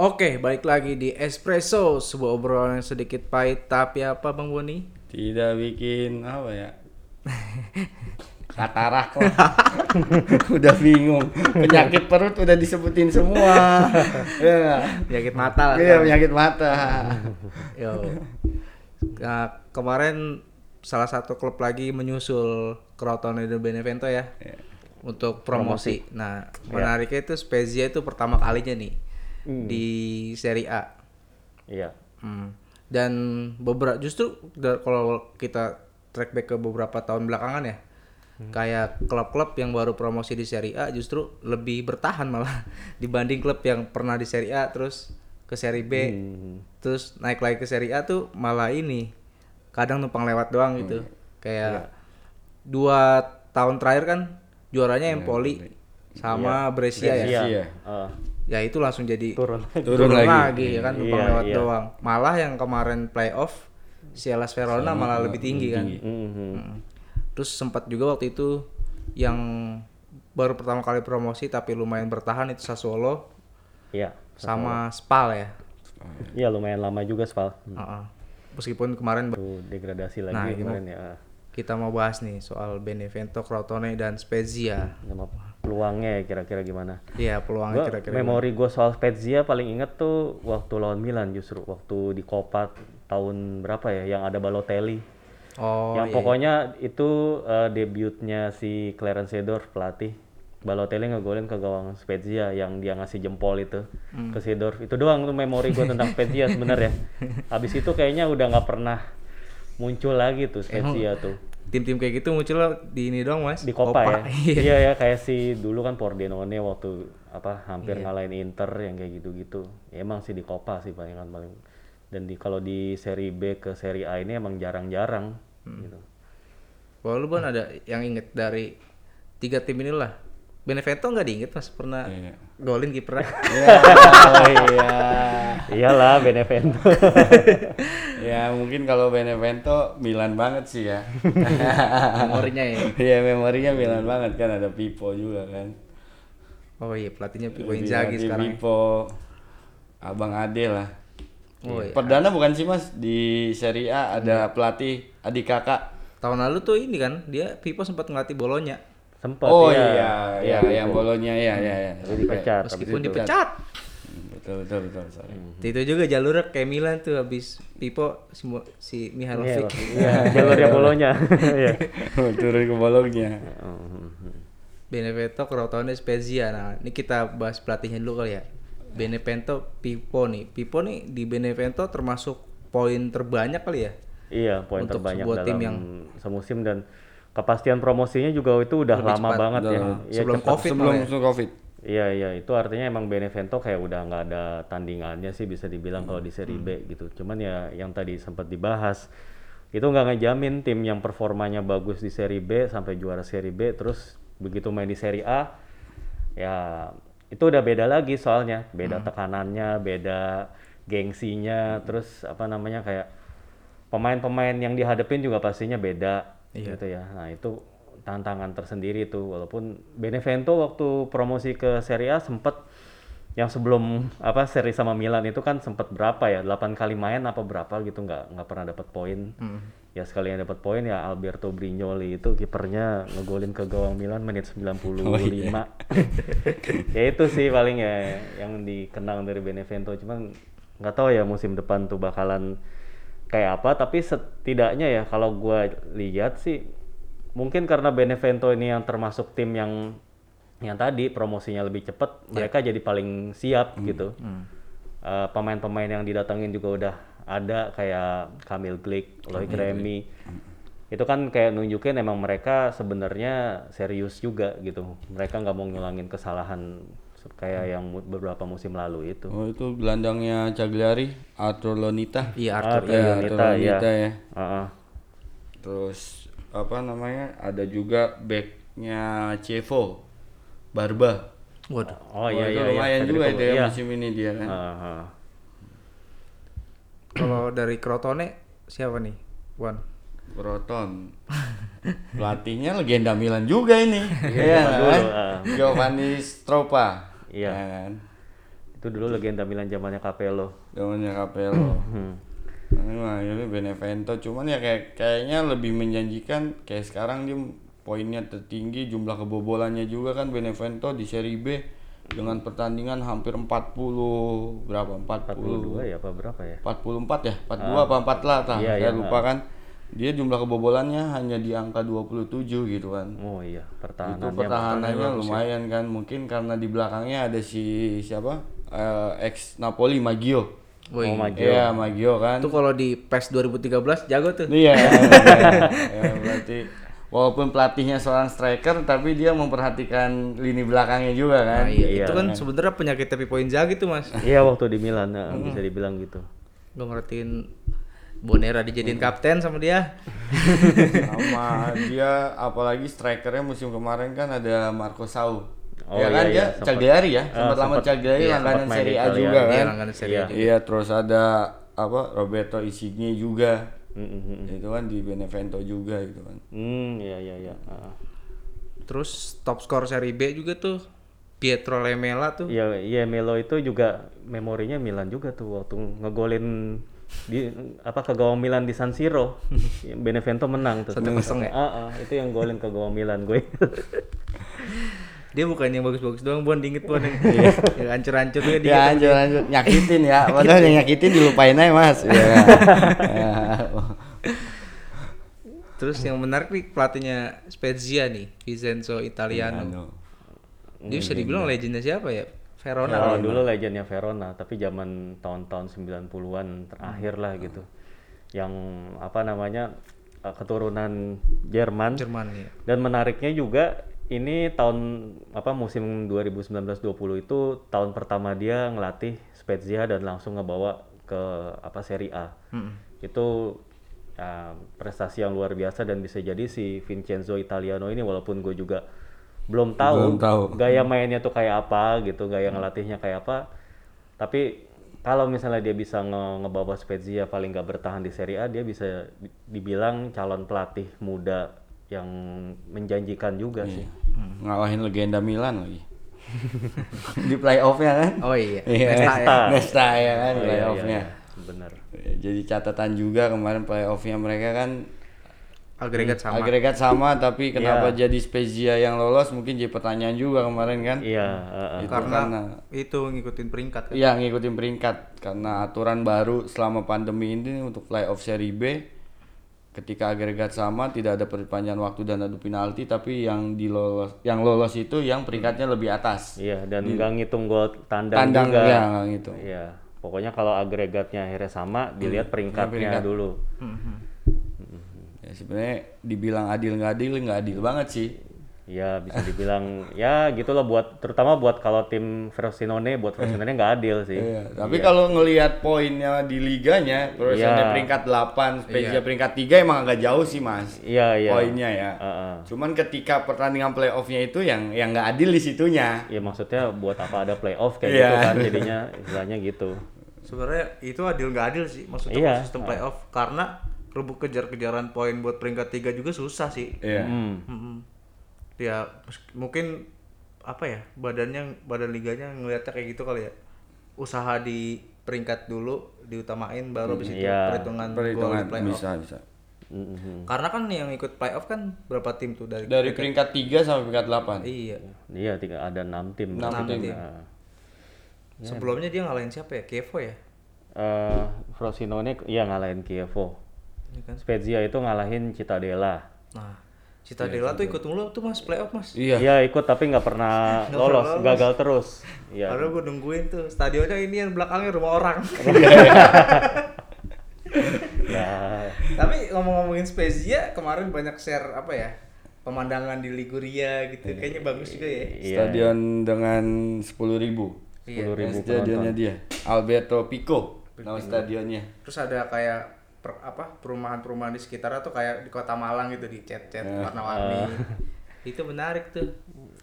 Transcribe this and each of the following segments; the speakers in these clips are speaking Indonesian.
Oke, balik lagi di Espresso, sebuah obrolan yang sedikit pahit tapi apa Bang Boni? Tidak bikin apa ya? Katarak lah. udah bingung. Penyakit perut udah disebutin semua. ya nggak? Penyakit mata lah. Iya, penyakit mata. Yo. Nah, kemarin salah satu klub lagi menyusul Crotone dan Benevento ya Iya. untuk promosi. Nah, menariknya itu Spezia itu pertama kalinya nih di Serie A. Iya. Hmm. Dan beberapa justru kalau kita track back ke beberapa tahun belakangan ya, kayak klub-klub yang baru promosi di Serie A justru lebih bertahan malah dibanding klub yang pernah di Serie A terus ke Serie B, terus naik lagi ke Serie A tuh malah ini kadang numpang lewat doang gitu. Kayak dua tahun terakhir kan juaranya Empoli sama Brescia ya. Brescia. Iya. Ah, Ya itu langsung jadi turun. Turun lagi. ya kan numpang Iya, lewat iya. doang. Malah yang kemarin playoff si Hellas Verona malah lebih tinggi kan. Mhm. Mm. Terus sempat juga waktu itu yang baru pertama kali promosi tapi lumayan bertahan itu Sassuolo Iya. sama Spal ya. Iya lumayan lama juga Spal. Hmm. Heeh. Meskipun kemarin Tuh degradasi lagi Nah, kemarin ya. kita mau bahas nih soal Benevento, Crotone dan Spezia. Sama peluangnya ya kira-kira gimana? Iya peluangnya kira-kira. memori gue soal Spezia paling inget tuh waktu lawan Milan justru waktu di Coppa tahun berapa ya yang ada Balotelli. Oh yang iya. pokoknya itu eh, debutnya si Clarence Seedorf pelatih. Balotelli ngegolin ke gawang Spezia yang dia ngasih jempol itu Hmm. ke Seedorf. Itu doang tuh memori gue tentang Spezia sebenarnya. Habis itu kayaknya udah nggak pernah muncul lagi tuh Spezia tuh Tim-tim kayak gitu muncul di ini doang mas. di Coppa ya. Iya. ya kayak si dulu kan Pordenone waktu apa hampir ngalahin Inter yang kayak gitu-gitu. Ya, emang sih di Coppa sih paling kan paling dan di kalau di seri B ke seri A ini emang jarang-jarang gitu. Kalau lu Bon ada yang inget dari tiga tim inilah. Benevento nggak diinget mas pernah Iya. golin kipernya. oh iya. Iyalah Benevento. Ya mungkin kalau Benevento Milan banget sih ya. Memorinya ya. Iya memorinya Milan banget kan ada Pipo juga kan. Oh iya pelatihnya Pipo Lebih Inzaghi sekarang. Pipo, Abang Ade lah. Oh iya. Perdana bukan sih mas di Serie A ada pelatih adik kakak. Tahun lalu tuh ini kan dia Pipo sempat ngelatih Bolonya Sempat oh ya. iya, iya, yang bolonya ya, ya, ya. Dipecat. meskipun dipecat. Hmm, Betul, betul, betul. Sorry. Itu juga jalurnya kayak Milan tuh habis Pipo si, Mo- si Mihailovic. Iya, jalurnya bolonya. Iya. Turun ke bolongnya. Benevento, Crotone, Spezia. Nah, ini kita bahas pelatihnya dulu kali ya. Benevento, Pipo nih. Pipo nih di Benevento termasuk poin terbanyak kali ya. Iya, poin Untuk terbanyak sebuah dalam tim yang- semusim dan kepastian promosinya juga itu udah Lebih lama cepat. banget ya. Udah Iya, Sebelum cepat. Covid Sebelum ya. sebelum Covid. Iya iya itu artinya emang Benevento kayak udah nggak ada tandingannya sih bisa dibilang kalau di Serie B gitu. Cuman ya yang tadi sempat dibahas itu nggak ngejamin tim yang performanya bagus di Serie B sampai juara Serie B terus begitu main di Serie A ya itu udah beda lagi soalnya beda tekanannya beda gengsinya terus apa namanya kayak pemain-pemain yang dihadapin juga pastinya beda gitu ya. Nah, itu tantangan tersendiri tuh. Walaupun Benevento waktu promosi ke Serie A sempet yang sebelum apa seri sama Milan itu kan sempat berapa ya? 8 kali main apa berapa gitu nggak nggak pernah dapat poin. Ya sekali yang dapat poin ya Alberto Brignoli itu kipernya ngegolin ke gawang Milan menit 95 ya itu sih paling ya yang dikenang dari Benevento. Cuman nggak tahu ya musim depan tuh bakalan kayak apa tapi setidaknya ya kalau gua lihat sih mungkin karena Benevento ini yang termasuk tim yang yang tadi promosinya lebih cepat mereka jadi paling siap gitu. Eh, pemain-pemain yang didatengin juga udah ada kayak Kamil Glik, Loic Remy. Itu kan kayak nunjukin emang mereka sebenarnya serius juga gitu. Mereka nggak mau ngulangin kesalahan kayak yang beberapa musim lalu itu Oh itu gelandangnya Cagliari, Arthur Lonita. Iya Ah, Arthur. iya, Ya, Lonita, Arthur Lonita iya. ya. Heeh. Terus apa namanya? Ada juga backnya Cevo, Barba. Waduh. oh Wah, iya itu iya lumayan iya. juga itu ya iya. musim ini dia kan. Heeh. Kalau dari Crotone siapa nih? Wan. Proton. Pelatihnya legenda Milan juga ini. Iya dulu, kan? Giovanni Stropa. Iya. Ya kan? Itu dulu legenda Milan zamannya Capello. Zamannya Capello. Hmm. Ini Benevento cuman ya kayak kayaknya lebih menjanjikan kayak sekarang dia poinnya tertinggi jumlah kebobolannya juga kan Benevento di Serie B dengan pertandingan hampir 40 berapa 40 42 ya apa berapa ya? 44 ya 42 apa 4 lah tah Iya, saya iya, lupa kan dia jumlah kebobolannya hanya di angka 27 gitu kan Oh iya, itu pertahanannya. pertahanannya lumayan kan mungkin karena di belakangnya ada si siapa Eh, ex Napoli Maggio Woi. Oh, Maggio. Iya Maggio kan Itu kalau di PES 2013 jago tuh. Iya. ya, berarti walaupun pelatihnya seorang striker tapi dia memperhatikan lini belakangnya juga kan. Nah, iya, Iya. itu kan sebenarnya penyakit tapi poin Inzaghi tuh, Mas. Iya waktu di Milan nah, bisa dibilang gitu. Gue ngertiin Bonera dijadiin kapten sama dia. Sama dia apalagi strikernya musim kemarin kan ada Marco Sau. Oh, ya kan iya, dia iya, sempat- Cagliari ya, Ah, sempat lama sempat- Cagliari iya, langganan Serie A juga Iya, kan. Iya. Iya, terus ada apa Roberto Insigne juga. Mm, mm, mm. Itu kan di Benevento juga gitu kan. Hmm, iya iya iya. Ah. Terus top skor Serie B juga tuh Pietro Lemela tuh. Iya, iya Melo itu juga memorinya Milan juga tuh waktu ngegolin di apa ke gawang Milan di San Siro. Benevento menang tuh. Satu kosong ya? Ah, ah, itu yang golin ke gawang Milan gue. Dia bukan yang bagus-bagus doang, Bon, dingin Bon yang, yang hancur-hancur tuh dia. Ya lanjut nyakitin ya. Padahal yang nyakitin dilupain aja Mas. Iya. Ya. Terus yang menarik nih pelatihnya Spezia nih, Vincenzo Italiano. Dia bisa dibilang legendnya siapa ya? Verona. Kalau dulu legendnya Verona, tapi zaman tahun-tahun 90-an terakhir lah gitu. Yang apa namanya eh, keturunan Jerman. Jerman ya. Dan menariknya juga ini tahun apa musim 2019-20 itu tahun pertama dia ngelatih Spezia dan langsung ngebawa ke apa Serie A. Itu ya, prestasi yang luar biasa dan bisa jadi si Vincenzo Italiano ini walaupun gue juga belum tahu, Belum tahu. gaya mainnya tuh kayak apa gitu, gaya ngelatihnya kayak apa. Tapi kalau misalnya dia bisa nge ngebawa Spezia paling nggak bertahan di Serie A, dia bisa di- dibilang calon pelatih muda yang menjanjikan juga sih. Ngalahin legenda Milan lagi. di playoffnya kan? Oh iya. Iya. Nesta ya. Nesta ya kan Oh, iya, playoffnya. iya, iya. Bener. Jadi catatan juga kemarin playoffnya mereka kan Agregat sama. agregat sama tapi kenapa Iya. jadi Spezia yang lolos mungkin jadi pertanyaan juga kemarin kan? Iya, heeh. Itu karena, karena- itu ngikutin peringkat kan. Iya ngikutin peringkat karena aturan baru selama pandemi ini untuk playoff Serie B ketika agregat sama tidak ada perpanjangan waktu dan adu penalti tapi yang dilolos yang lolos itu yang peringkatnya lebih atas. Iya, dan nggak ngitung gol tandang, Tandang juga. ya nggak gitu. Iya, pokoknya kalau agregatnya akhirnya sama, dilihat peringkatnya peringkat. dulu. Ya sebenarnya dibilang adil nggak adil nggak adil banget sih. Iya, bisa dibilang ya gitulah buat terutama buat kalau tim Frosinone buat Frosinone nggak adil sih. Iya, tapi kalau ngelihat poinnya di liganya, Frosinone Iya. peringkat 8, Spezia peringkat 3 emang agak jauh sih, Mas. Iya, iya. Poinnya ya. Heeh. Cuman ketika pertandingan playoffnya itu yang yang nggak adil di situnya. Iya maksudnya buat apa ada playoff kayak Iya. gitu kan jadinya istilahnya gitu. Sebenarnya itu adil nggak adil sih maksudnya Iya. sistem playoff karena rebut kejar-kejaran poin buat peringkat tiga juga susah sih. Iya. Hmm. Mm-mm. Ya mungkin apa ya badannya badan liganya ngelihatnya kayak gitu kali ya. Usaha di peringkat dulu diutamain baru habis itu Iya. perhitungan, Perhitungan playoff. bisa bisa. Mhm. Karena kan yang ikut playoff kan berapa tim tuh dari Dari peringkat 3 sampai peringkat 8. Iya. Iya, tiga ada enam tim. Enam Nah, tim. nah. Sebelumnya dia ngalahin siapa ya? Kevo ya? Eh, Frosinone iya ngalahin Kievo. Ini kan. Spezia itu ngalahin Cittadella. Nah, Citadella tuh ikut mulu tuh Mas playoff Mas. Iya. Iya ikut tapi nggak pernah Nggak lolos, pernah lolos. gagal terus. Iya. Padahal gue nungguin tuh stadionnya ini yang belakangnya rumah orang. Ya, Tapi ngomong-ngomongin Spezia kemarin banyak share apa ya pemandangan di Liguria gitu. Kayaknya bagus juga ya. iya. Stadion dengan 10.000 ribu. Iya. 10.000 Stadionnya dia. Alberto Pico. Nama stadionnya. Terus ada kayak per- apa perumahan-perumahan di sekitarnya tuh kayak di kota Malang gitu di cat-cat warna-warni. Itu menarik tuh.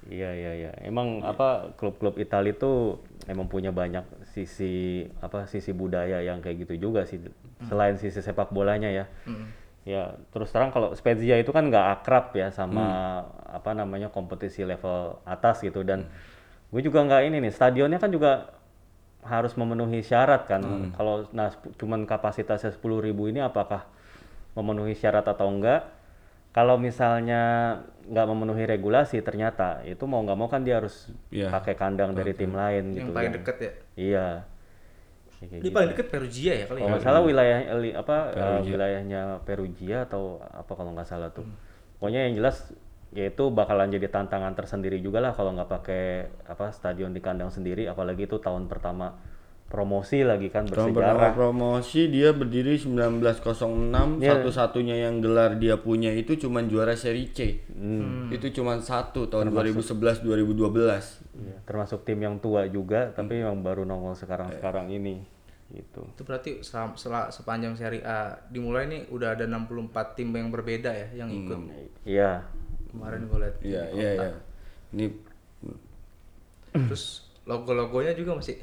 Iya iya iya. Emang apa klub-klub Italia itu emang punya banyak sisi apa sisi budaya yang kayak gitu juga sih. Selain sisi sepak bolanya ya. Ya terus terang kalau Spezia itu kan nggak akrab ya sama apa namanya kompetisi level atas gitu dan gue juga nggak ini nih stadionnya kan juga harus memenuhi syarat kan. Hmm. Kalau nah cuman kapasitasnya 10.000 ini apakah memenuhi syarat atau enggak? Kalau misalnya nggak memenuhi regulasi ternyata itu mau nggak mau kan dia harus Iya. pakai kandang dari tim lain yang gitu. paling yang- deket ya. Iya. Kayak Dia gitu. paling deket Perugia ya kali Kalau ya. nggak salah wilayah apa eh, wilayahnya Perugia atau apa kalau nggak salah tuh. Pokoknya yang jelas yaitu bakalan jadi tantangan tersendiri juga lah kalau nggak pakai apa stadion di kandang sendiri apalagi itu tahun pertama promosi lagi kan Tahun pertama bersejarah. promosi dia berdiri 1906 Iya. satu-satunya yang gelar dia punya itu cuman juara seri C. Hmm. Itu cuman satu tahun 2011 2012. Iya, termasuk tim yang tua juga tapi yang baru nongol sekarang-sekarang ini gitu. Itu berarti selam- sela- sepanjang Serie A dimulai nih udah ada 64 tim yang berbeda ya yang ikut. Iya. Kemarin gue lihat. Iya, iya, iya. Ini Terus logo-logonya juga masih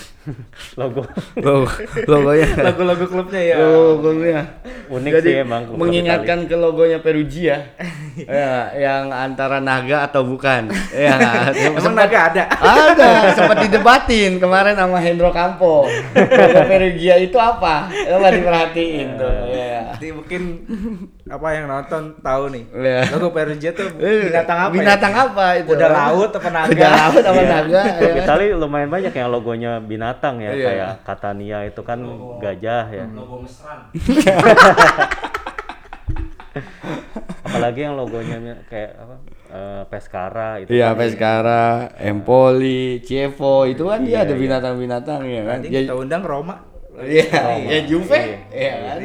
Logo logo logonya. logo-logo klubnya ya. Logonya. unik Jadi sih emang. klub mengingatkan ke logonya Perugia. ya, yang antara naga atau bukan. ya, Emang naga ada. ada sempat didebatin kemarin sama Hendro Campo. Logo Perugia itu apa? Coba diperhatiin tuh. Ya. Jadi mungkin apa yang nonton tahu nih. Iya. Logo Perugia tuh Eh, binatang apa? Binatang apa ya? itu? Udah laut apa naga? Udah laut apa Iya. naga? Ya. Itali lumayan banyak yang logonya binatang ya Iya. kayak Catania itu kan gajah ya. Logo mesran. Apalagi yang logonya kayak apa? eh, Pescara itu. Iya, kan. Pescara, Empoli, Chievo itu kan dia ada binatang-binatang ya kan. Nanti Ya, kita undang Roma. Iya, ya Juve, ya kan.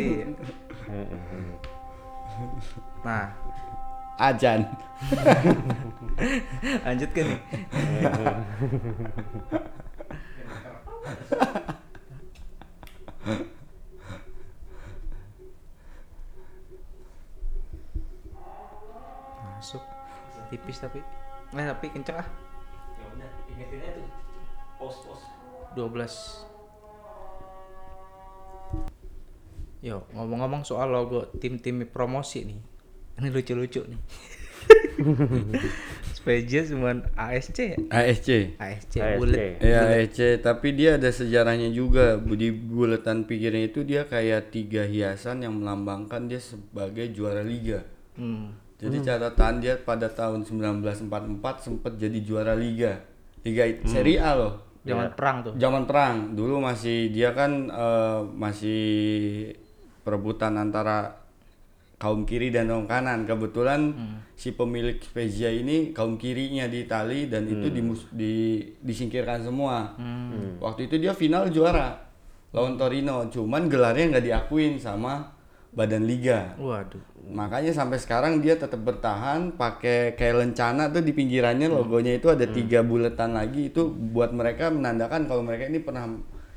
Nah, Ajan. lanjut ke nih. Masuk. Tipis tapi. Nah, tapi kenceng ah. Ya udah, ingetin aja tuh. Pos-pos. 12 Yo, ngomong-ngomong soal logo tim-tim promosi nih. Ini lucu-lucu nih. Spezia cuman ASC ya? ASC. ASC, bulet. Ya ASC, tapi dia ada sejarahnya juga. Di buletan pikirnya itu dia kayak tiga hiasan yang melambangkan dia sebagai juara liga. Hmm. Jadi catatan dia pada tahun 1944 sempat jadi juara liga. Liga it- Serie A loh. Zaman perang tuh. Zaman perang. Dulu masih dia kan eh, masih perebutan antara kaum kiri dan kaum kanan. Kebetulan si pemilik Spezia ini kaum kirinya di Itali dan itu dimus- di, disingkirkan semua. Waktu itu dia final juara lawan Torino. Cuman gelarnya nggak diakuin sama badan liga. Waduh. Makanya sampai sekarang dia tetap bertahan pakai kayak lencana tuh di pinggirannya logonya itu ada tiga buletan lagi itu buat mereka menandakan kalau mereka ini pernah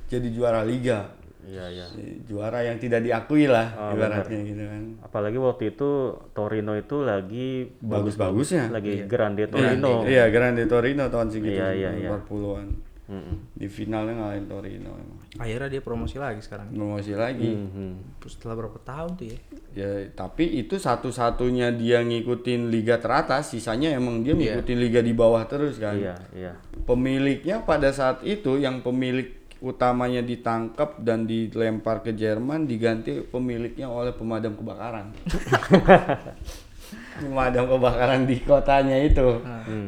jadi juara liga Iya, iya. juara yang tidak diakui lah Oh, ibaratnya gitu kan Apalagi waktu itu Torino itu lagi bagus-bagusnya lagi Grande Torino. iya Grande Torino tahun segitu Iya, iya, iya. 40-an Mm-mm. di finalnya ngalahin Torino emang Akhirnya dia promosi lagi sekarang. promosi lagi Mhm. Terus setelah berapa tahun tuh ya? ya tapi itu satu-satunya dia ngikutin liga teratas sisanya emang dia Iya. ngikutin liga di bawah terus kan Iya, iya. pemiliknya pada saat itu yang pemilik utamanya ditangkap dan dilempar ke Jerman diganti pemiliknya oleh pemadam kebakaran. pemadam kebakaran di kotanya itu.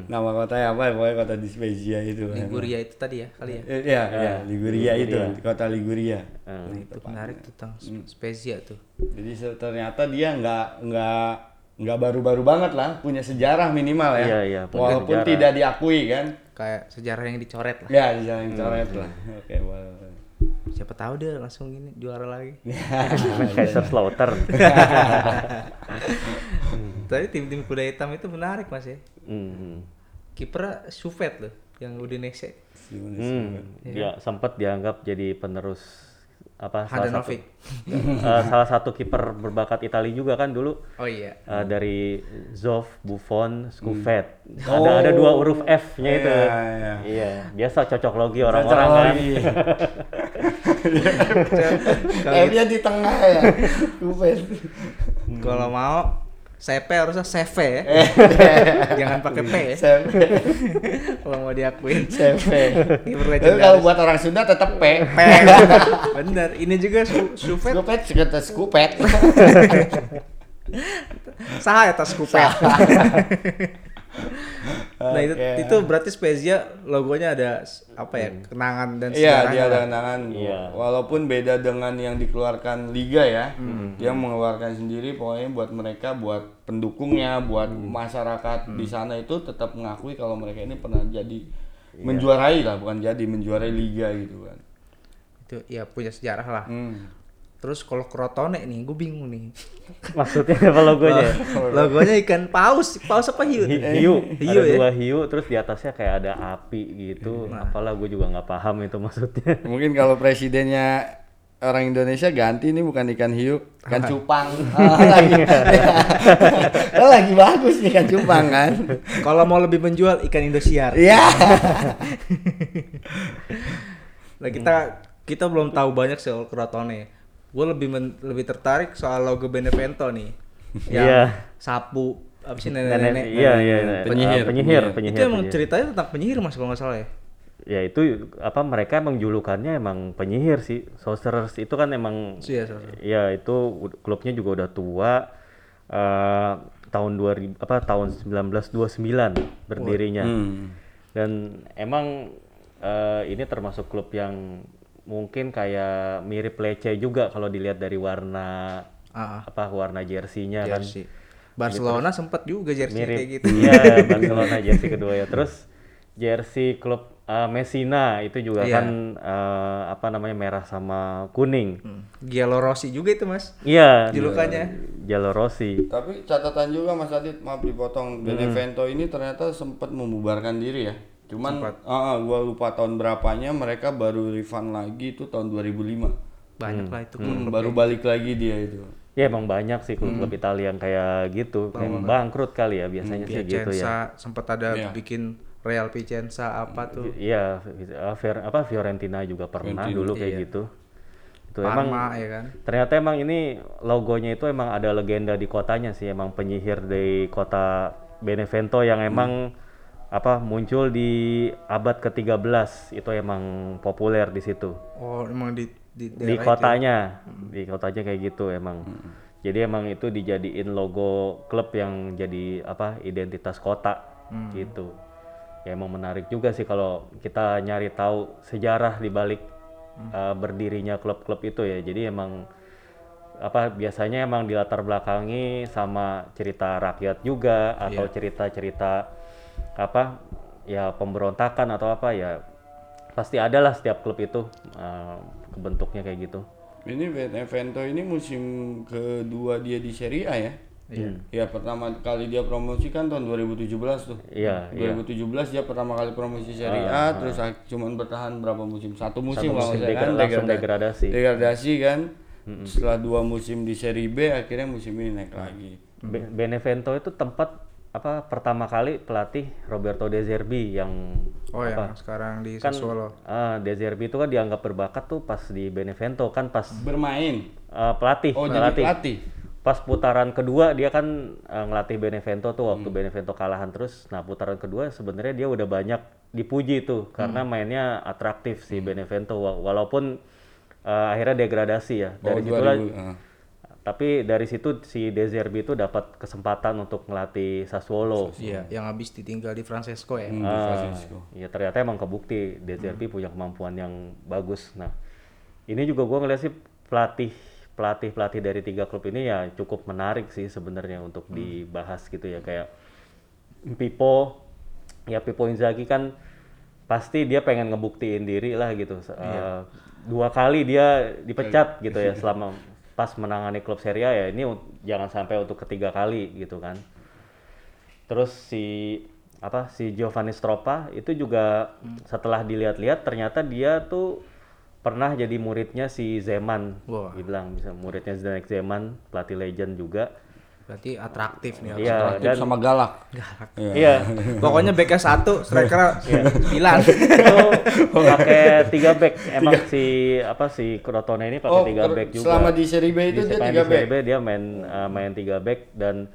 Nama kotanya apa? Pokoknya kota di Spezia itu. Liguria itu tadi ya kali ya. Eh, Iya, iya, Liguria itu, kota Liguria. Eh, Nah, Itu menarik tentang Spezia tuh. Jadi ternyata dia nggak nggak nggak baru-baru banget lah, punya sejarah minimal ya. Iya, iya, Walaupun sejarah. tidak diakui kan. Kayak sejarah yang dicoret lah. Ya, jangan coret lah. Oke, boleh. Siapa tahu dia langsung ini juara lagi. Kaiserslautern. Tadi tim-tim kuda hitam itu menarik mas ya. Mhm. Kipernya Suvet loh, yang Udinese. Hmm, ya sempat dianggap jadi penerus apa salah satu eh, salah satu kiper berbakat Italia juga kan dulu Oh iya. eh, dari Zoff, Buffon, Scuffet. Ada ada dua huruf F-nya itu. Oh. Iya, iya. Iya, biasa cocok logi orang-orang kan. Dia di tengah ya. Kupes. Kalau mau CP harusnya CV ya. Jangan pakai P ya. Kalau mau diakuin. CV. Tapi kalau buat orang Sunda tetap P. P. Bener. Ini juga su Sufet Skupet, sekete skupet. saha eta Skupet. nah itu Oke. itu berarti Spezia logonya ada apa ya kenangan dan Iya, sejarahnya dia ada kenangan. Iya. Walaupun beda dengan yang dikeluarkan liga ya. Hmm. Dia mengeluarkan sendiri pokoknya buat mereka, buat pendukungnya, buat Hmm. masyarakat di sana itu tetap mengakui kalau mereka ini pernah jadi Iya. menjuarai lah, bukan jadi menjuarai liga gitu kan. itu ya punya sejarah lah. Hmm. Terus kalau Crotone nih, gue bingung nih. Maksudnya apa logonya? Logonya ikan paus, paus apa hiu? Hi- hiu, hiu ada ya. dua hiu, terus di atasnya kayak ada api gitu. Apalah gue juga nggak paham itu maksudnya. Mungkin kalau presidennya orang Indonesia ganti ini bukan ikan hiu, ikan cupang. Ah, lagi, Oh, lagi bagus nih ikan cupang kan. Kalau mau lebih menjual ikan Indosiar. Iya. Nah kita kita belum tahu banyak soal Crotone. Gue lebih men- lebih tertarik soal logo Benevento nih. Yang Iya. sapu apa sih Nenek, nenek-nenek. iya iya, iya. Penyihir. Uh, penyihir, Iya. penyihir. Itu emang penyihir. ceritanya tentang penyihir mas kalau nggak salah ya. Ya itu apa mereka emang julukannya emang penyihir sih. Sorcerers itu kan emang Iya, sorcerer. ya itu klubnya juga udah tua. eh, tahun 2000 apa tahun 1929 berdirinya. Hmm. Dan emang eh, ini termasuk klub yang mungkin kayak mirip Lecce juga kalau dilihat dari warna Ah, apa warna jersey-nya kan. jersey. Barcelona sempat juga jersey mirip kayak gitu. iya Barcelona jersey kedua ya terus jersey klub uh, Messina itu juga Iya. kan uh, apa namanya merah sama kuning Hmm. Giallo Rossi juga itu mas. iya Julukannya. Jalur Rossi Tapi catatan juga Mas Adit, maaf dipotong. Benevento ini ternyata sempat membubarkan diri ya. Cuman ah, ah, gua lupa tahun berapanya mereka baru refund lagi itu tahun 2005. Banyak lah itu. Hmm, baru balik lagi dia itu. ya emang banyak sih klub-klub Hmm. Italia yang kayak gitu kayak bangkrut kali ya biasanya sih gitu ya sempat ada Iya. bikin Real Piacenza apa tuh. iya uh, Fior- apa Fiorentina juga pernah dulu kayak gitu itu emang Parma ya kan. Ternyata emang ini logonya itu emang ada legenda di kotanya sih, emang penyihir di kota Benevento yang emang apa muncul di abad ke-13 itu emang populer di situ. Oh emang di di, Di itu ya? kotanya, di kotanya kayak gitu emang. Jadi emang itu dijadiin logo klub yang jadi apa identitas kota gitu. Ya emang menarik juga sih kalau kita nyari tahu sejarah di balik uh, berdirinya klub-klub itu ya. Jadi emang apa biasanya emang dilatar belakangi sama cerita rakyat juga atau cerita-cerita apa ya pemberontakan atau apa ya pasti ada lah setiap klub itu uh, kebentuknya kayak gitu. Ini Benevento ini musim kedua dia di Serie A ya. Iya. Ya pertama kali dia promosi kan tahun 2017 tuh. Iya, iya. 2017 dia pertama kali promosi Serie A, terus ak- cuman bertahan berapa musim? Satu musim kalau musim kan degra- langsung degrada- degradasi. Degradasi kan. Setelah dua musim di Serie B, akhirnya musim ini naik lagi. Be- Benevento itu tempat apa pertama kali pelatih Roberto De Zerbi yang Oh yang sekarang di kan Sassuolo. ah, De Zerbi itu kan dianggap berbakat tuh pas di Benevento kan pas Bermain. ah, pelatih Oh, jadi ngelatih. pelatih. Pas putaran kedua dia kan ah, ngelatih Benevento tuh Hmm. waktu Benevento kalahan terus. Nah, putaran kedua sebenarnya dia udah banyak dipuji tuh karena Hmm. mainnya atraktif si Benevento wa- walaupun ah, akhirnya degradasi ya. Oh, Dari situlah 2000, ah. Tapi dari situ si De Zerbi itu dapat kesempatan untuk ngelatih Sassuolo. Iya, yang habis ditinggal di Francesco ya. Hmm, di Francesco. Iya ternyata emang kebukti De Zerbi punya kemampuan yang bagus. Nah ini juga gua ngeliat sih pelatih pelatih pelatih dari tiga klub ini ya cukup menarik sih sebenarnya untuk dibahas gitu ya kayak Pipo ya Pipo Inzaghi kan pasti dia pengen ngebuktiin diri lah gitu. Eh, dua kali dia dipecat gitu ya selama pas menangani klub Serie A ya ini jangan sampai untuk ketiga kali gitu kan. Terus si apa si Giovanni Stropa itu juga setelah dilihat-lihat ternyata dia tuh pernah jadi muridnya si Zeman. Wah. Dibilang bisa muridnya Zdenek Zeman, pelatih legend juga. Berarti atraktif nih. Iya Aktif dan sama galak. iya Pokoknya backnya satu, striker sembilan. itu pakai tiga back. Emang si apa si Crotone ini pakai Oh, tiga back juga. selama di Serie B itu dia Main tiga di Serie back. B dia main uh, main tiga back dan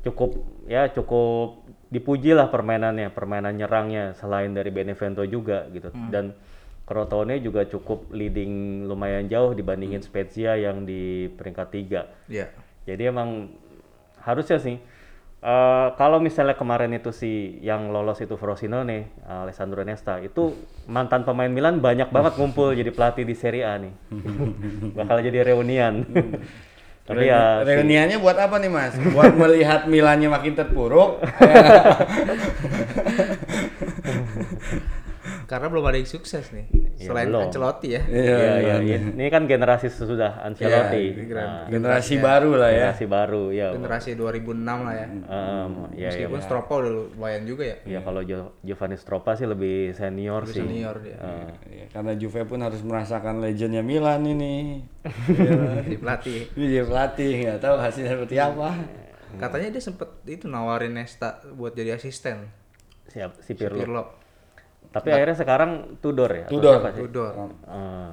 cukup ya cukup dipuji lah permainannya, permainan nyerangnya selain dari Benevento juga gitu. Dan Crotone juga cukup leading lumayan jauh dibandingin Spezia yang di peringkat tiga. Iya. Jadi emang harusnya sih eh, kalau misalnya kemarin itu si yang lolos itu Frosinone, Alessandro Nesta, itu mantan pemain Milan banyak banget ngumpul jadi pelatih di Serie A nih. Bakal jadi reunian. Tapi ya si- Reuniannya buat apa nih mas? Buat melihat Milannya makin terpuruk? Karena belum ada yang sukses nih. Ya, Selain belum. Ancelotti ya. Iya, Iya, iya, iya. Ini kan generasi sesudah Ancelotti. Iya, Nah, Generasi baru lah ya. generasi baru ya. Generasi 2006 lah ya. Em, ya, ya, Meskipun Stropa udah lumayan juga ya. ya kalau Jo- Giovanni Stropa sih lebih senior Lebih sih. senior dia. Eh, Iya, karena Juve pun harus merasakan legendnya Milan ini. Jadi pelatih. Dia pelatih nggak tahu hasilnya seperti apa. Katanya dia sempet itu nawarin Nesta buat jadi asisten. siap si Si Pirlo. Tapi akhirnya sekarang Tudor ya? Tudor. Tudor. Eh,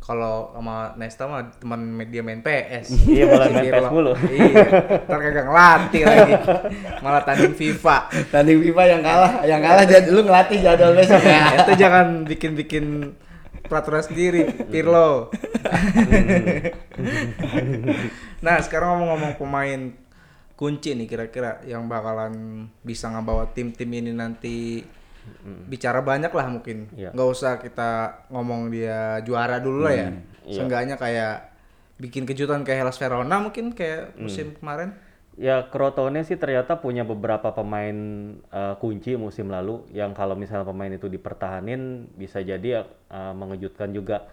Kalau sama Nesta mah teman media main PS. Iya, malah main. PS mulu. Iya. Ntar kagak ngelatih lagi. Malah tanding FIFA. Tanding FIFA yang kalah, yang kalah jadi lu ngelatih jadwal besok ya. Itu jangan bikin-bikin peraturan sendiri, Pirlo. nah, sekarang ngomong-ngomong pemain kunci nih kira-kira yang bakalan bisa ngebawa tim-tim ini nanti bicara banyak lah mungkin. Iya. Nggak usah kita ngomong dia juara dulu lah ya. Iya. Seenggaknya kayak bikin kejutan kayak Hellas Verona mungkin kayak musim kemarin. Ya Crotone sih ternyata punya beberapa pemain eh, kunci musim lalu yang kalau misalnya pemain itu dipertahanin bisa jadi eh, mengejutkan juga.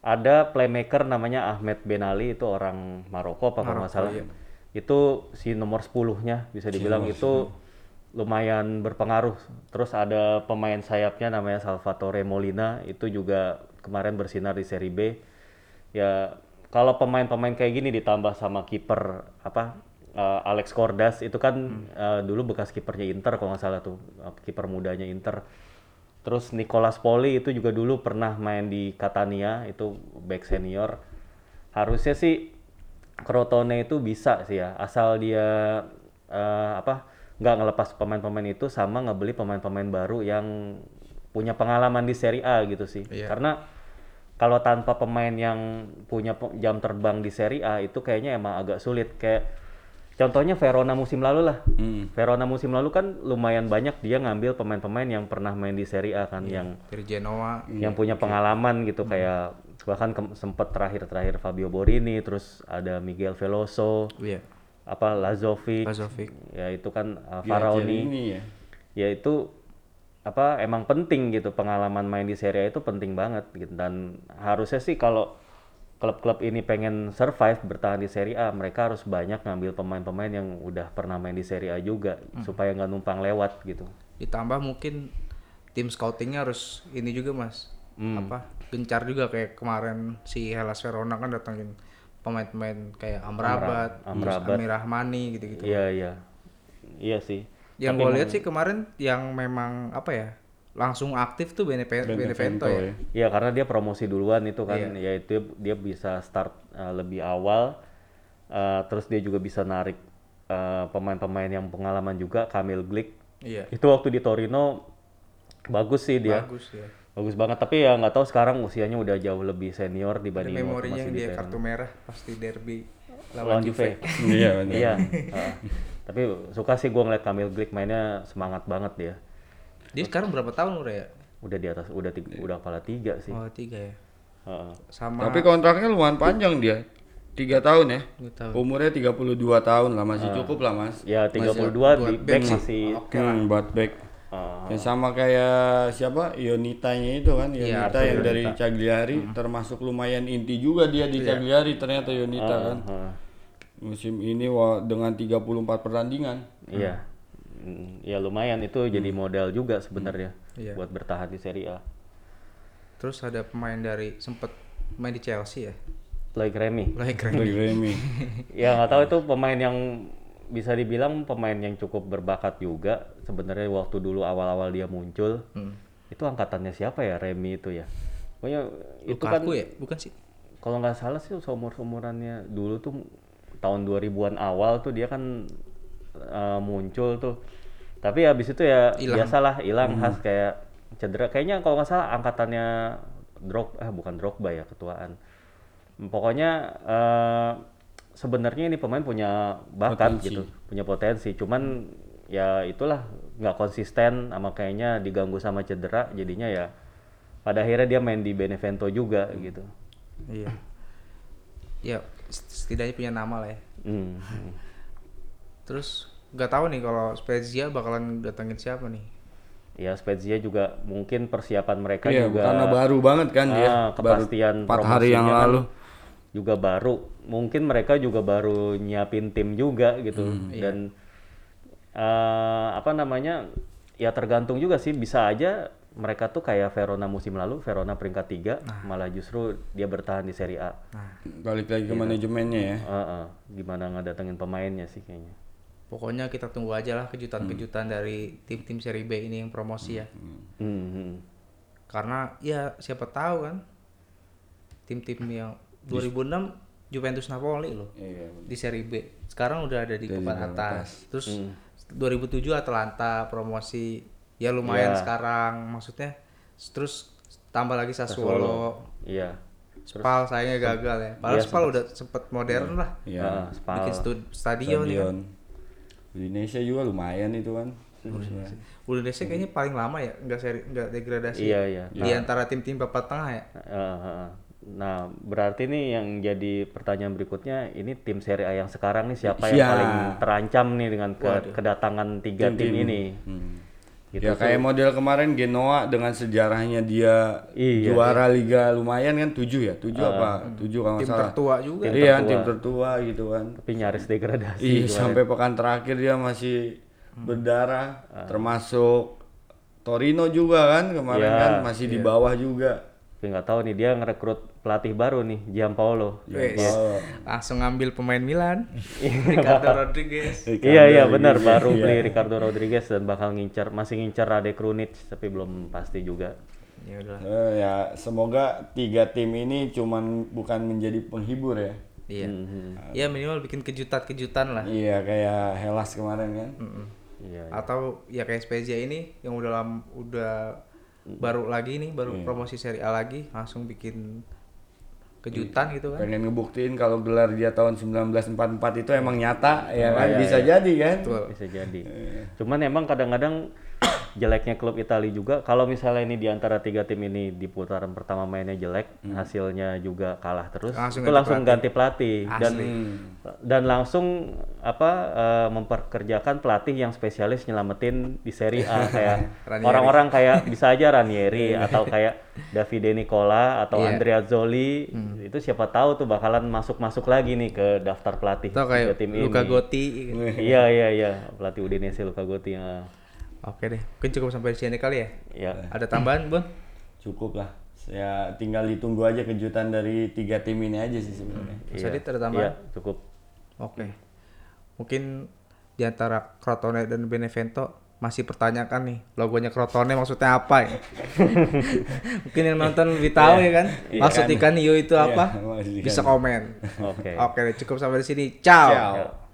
Ada playmaker namanya Ahmed Benali itu orang Maroko apa kalau nggak salah. Itu si nomor 10-nya bisa dibilang itu lumayan berpengaruh. Terus ada pemain sayapnya namanya Salvatore Molina itu juga kemarin bersinar di Serie B. Ya kalau pemain-pemain kayak gini ditambah sama kiper apa eh, Alex Cordas itu kan eh, dulu bekas kipernya Inter kalau nggak salah tuh eh, kiper mudanya Inter. Terus Nicolas Poli itu juga dulu pernah main di Catania itu back senior. Harusnya sih Crotone itu bisa sih ya asal dia eh, apa nggak ngelepas pemain-pemain itu sama ngebeli pemain-pemain baru yang punya pengalaman di Serie A gitu sih. Iya. Karena kalau tanpa pemain yang punya jam terbang di Serie A itu kayaknya emang agak sulit kayak contohnya Verona musim lalu lah. Hmm. Verona musim lalu kan lumayan banyak dia ngambil pemain-pemain yang pernah main di Serie A kan yang Dari Genoa. yang punya pengalaman gitu kayak bahkan sempet terakhir-terakhir Fabio Borini terus ada Miguel Veloso Iya. Apa Lazovic, Lazovic. ya itu kan uh, Faraoni ya. ya itu apa emang penting gitu pengalaman main di Serie A itu penting banget gitu dan harusnya sih kalau klub-klub ini pengen survive bertahan di Serie A mereka harus banyak ngambil pemain-pemain yang udah pernah main di Serie A juga supaya nggak numpang lewat gitu Ditambah mungkin tim scoutingnya harus ini juga mas. Hmm. Apa gencar juga kayak kemarin si Hellas Verona kan datangin pemain-pemain kayak Amrabat, Amrabat. Amir Rahmani gitu-gitu. iya iya iya sih Yang gue lihat sih kemarin yang memang apa ya langsung aktif tuh Benepe- Benevento, ya. Iya karena dia promosi duluan itu kan, yaitu dia bisa start uh, lebih awal, uh, terus dia juga bisa narik uh, pemain-pemain yang pengalaman juga, Kamil Glik. Iya. Itu waktu di Torino bagus sih dia, Bagus ya. Bagus banget. Tapi ya nggak tahu sekarang usianya udah jauh lebih senior Ada dibanding waktu memorinya masih yang di dia kartu merah pasti derby Lawan Juve. Iya benar. Iya. uh, tapi suka sih gua ngeliat Kamil Glik mainnya semangat banget dia. Dia sekarang berapa tahun udah ya? Udah di atas, udah tiga, udah kepala tiga sih. Oh tiga ya. Uh, Sama Tapi kontraknya lumayan panjang dia. Tiga tahun ya. Nggak tahu. Umurnya 32 tahun lah masih cukup lah mas. ya 32 di back masih Hmm, buat back. Uh, Ya sama kayak siapa Yonitanya itu kan Iya, Yonita yang dari Cagliari termasuk lumayan inti juga dia di Cagliari ternyata Yonita kan uh, musim ini wa- dengan 34 pertandingan Iya. Mm, Ya lumayan itu jadi modal juga sebenarnya Iya. buat bertahan di Serie A. Terus ada pemain dari sempet main di Chelsea ya. Like Remy. Lagi keren. Bagi Remy ya nggak tahu itu pemain yang bisa dibilang pemain yang cukup berbakat juga sebenarnya waktu dulu awal-awal dia muncul. Hmm. Itu angkatannya siapa ya Remy itu ya? Pokoknya itu kan ya? Bukan sih? kalau nggak salah sih seumur umurannya dulu tuh tahun 2000-an awal tuh dia kan eh, muncul tuh. Tapi habis itu ya Hilang. biasalah hilang khas kayak cedera. Kayaknya kalau nggak salah angkatannya Drog eh bukan Drogba ya ketuaan. Pokoknya eh, sebenarnya ini pemain punya bakat Potensi. gitu, punya potensi. Cuman ya itulah nggak konsisten sama kayaknya diganggu sama cedera jadinya ya pada akhirnya dia main di Benevento juga gitu. Iya. Ya setidaknya punya nama lah ya. Hmm. Terus nggak tahu nih kalau Spezia bakalan datengin siapa nih? Ya Spezia juga mungkin persiapan mereka Iya, juga karena baru banget kan dia. Ah, kepastian baru 4 hari yang kan lalu. Juga baru. Mungkin mereka juga baru nyiapin tim juga gitu Hmm, iya. dan eh, apa namanya? Ya tergantung juga sih bisa aja mereka tuh kayak Verona musim lalu, Verona peringkat tiga, Nah. malah justru dia bertahan di Serie A. Balik lagi ke manajemennya ya. Eh, eh, gimana ngedatengin pemainnya sih kayaknya. Pokoknya kita tunggu aja lah kejutan-kejutan dari tim-tim seri B ini yang promosi ya. Hmm, hmm. Karena ya siapa tahu kan tim-tim yang 2006 Juventus Napoli loh Iya. di seri B. Sekarang udah ada di papan atas. Terus 2007 Atalanta promosi ya lumayan Iya. sekarang maksudnya terus tambah lagi Sassuolo. Iya. Spal sayangnya gagal ya. Padahal Spal udah sempet modern lah. Iya. Spal. Bikin stu- stadion, ya kan. Stadion. Indonesia juga lumayan itu kan. Iya. Indonesia kayaknya paling lama ya nggak seri nggak degradasi. Iya, iya. Di antara tim-tim papan tengah ya. Eh, eh, eh. Nah, berarti nih yang jadi pertanyaan berikutnya, ini tim Serie A yang sekarang nih siapa yang Iya. paling terancam nih dengan ke- kedatangan tiga tim, ini? Hmm. Gitu ya kayak model kemarin Genoa dengan sejarahnya dia Iya, juara liga lumayan kan tujuh ya? Tujuh apa? Tujuh kalau Tim salah. tertua juga. iya tim tertua gitu kan. Tapi nyaris degradasi. Iya sampai pekan terakhir dia masih berdarah. Termasuk Torino juga kan kemarin Iya, kan masih di bawah juga. Tapi nggak tahu nih dia ngerekrut pelatih baru nih, Giampaolo. Wes, Oh. langsung ngambil pemain Milan. Ricardo Rodriguez. Iya iya benar baru beli Ricardo Rodriguez dan bakal ngincar masih ngincar Rade Krunic tapi belum pasti juga. Ya udah. Eh, ya semoga tiga tim ini cuman bukan menjadi penghibur ya Iya. Mhm. Ya minimal bikin kejutan-kejutan lah. iya kayak Hellas kemarin kan Iya. Atau ya kayak Spezia ini yang udah lam, udah baru lagi nih, baru promosi Serie A lagi, langsung bikin kejutan gitu kan. pengen ngebuktiin kalau gelar dia tahun 1944 itu emang nyata ya kan? bisa jadi kan? Bisa jadi. Cuman emang kadang-kadang jeleknya klub Italia juga. Kalau misalnya ini di antara tiga tim ini di putaran pertama mainnya jelek, hasilnya juga kalah terus, Langsung itu ganti langsung ganti pelatih. Dan dan langsung apa eh, memperkerjakan pelatih yang spesialis nyelamatin di Serie A. Kayak orang-orang kayak bisa aja Ranieri atau kayak Davide Nicola atau Iya. Andrea Zoli. Itu siapa tahu tuh bakalan masuk-masuk lagi nih ke daftar pelatih kayak tim Luka ini. Gotti. Iya iya iya. Pelatih Udinese Luka Gotti ya. Oke deh, mungkin cukup sampai di sini kali ya. Ya. Ada tambahan, Bon? cukup lah ya tinggal ditunggu aja kejutan dari tiga tim ini aja sih sebenarnya Mas Iya. Adit ada Iya, tambahan? cukup. Oke. Mungkin di antara Crotone dan Benevento masih pertanyakan nih logonya Crotone maksudnya apa ya? Mungkin yang nonton lebih tahu ya kan? Maksud ikan hiu itu apa? maksud ikan Bisa komen. Oke. Oke, cukup sampai di sini. Ciao. Ciao.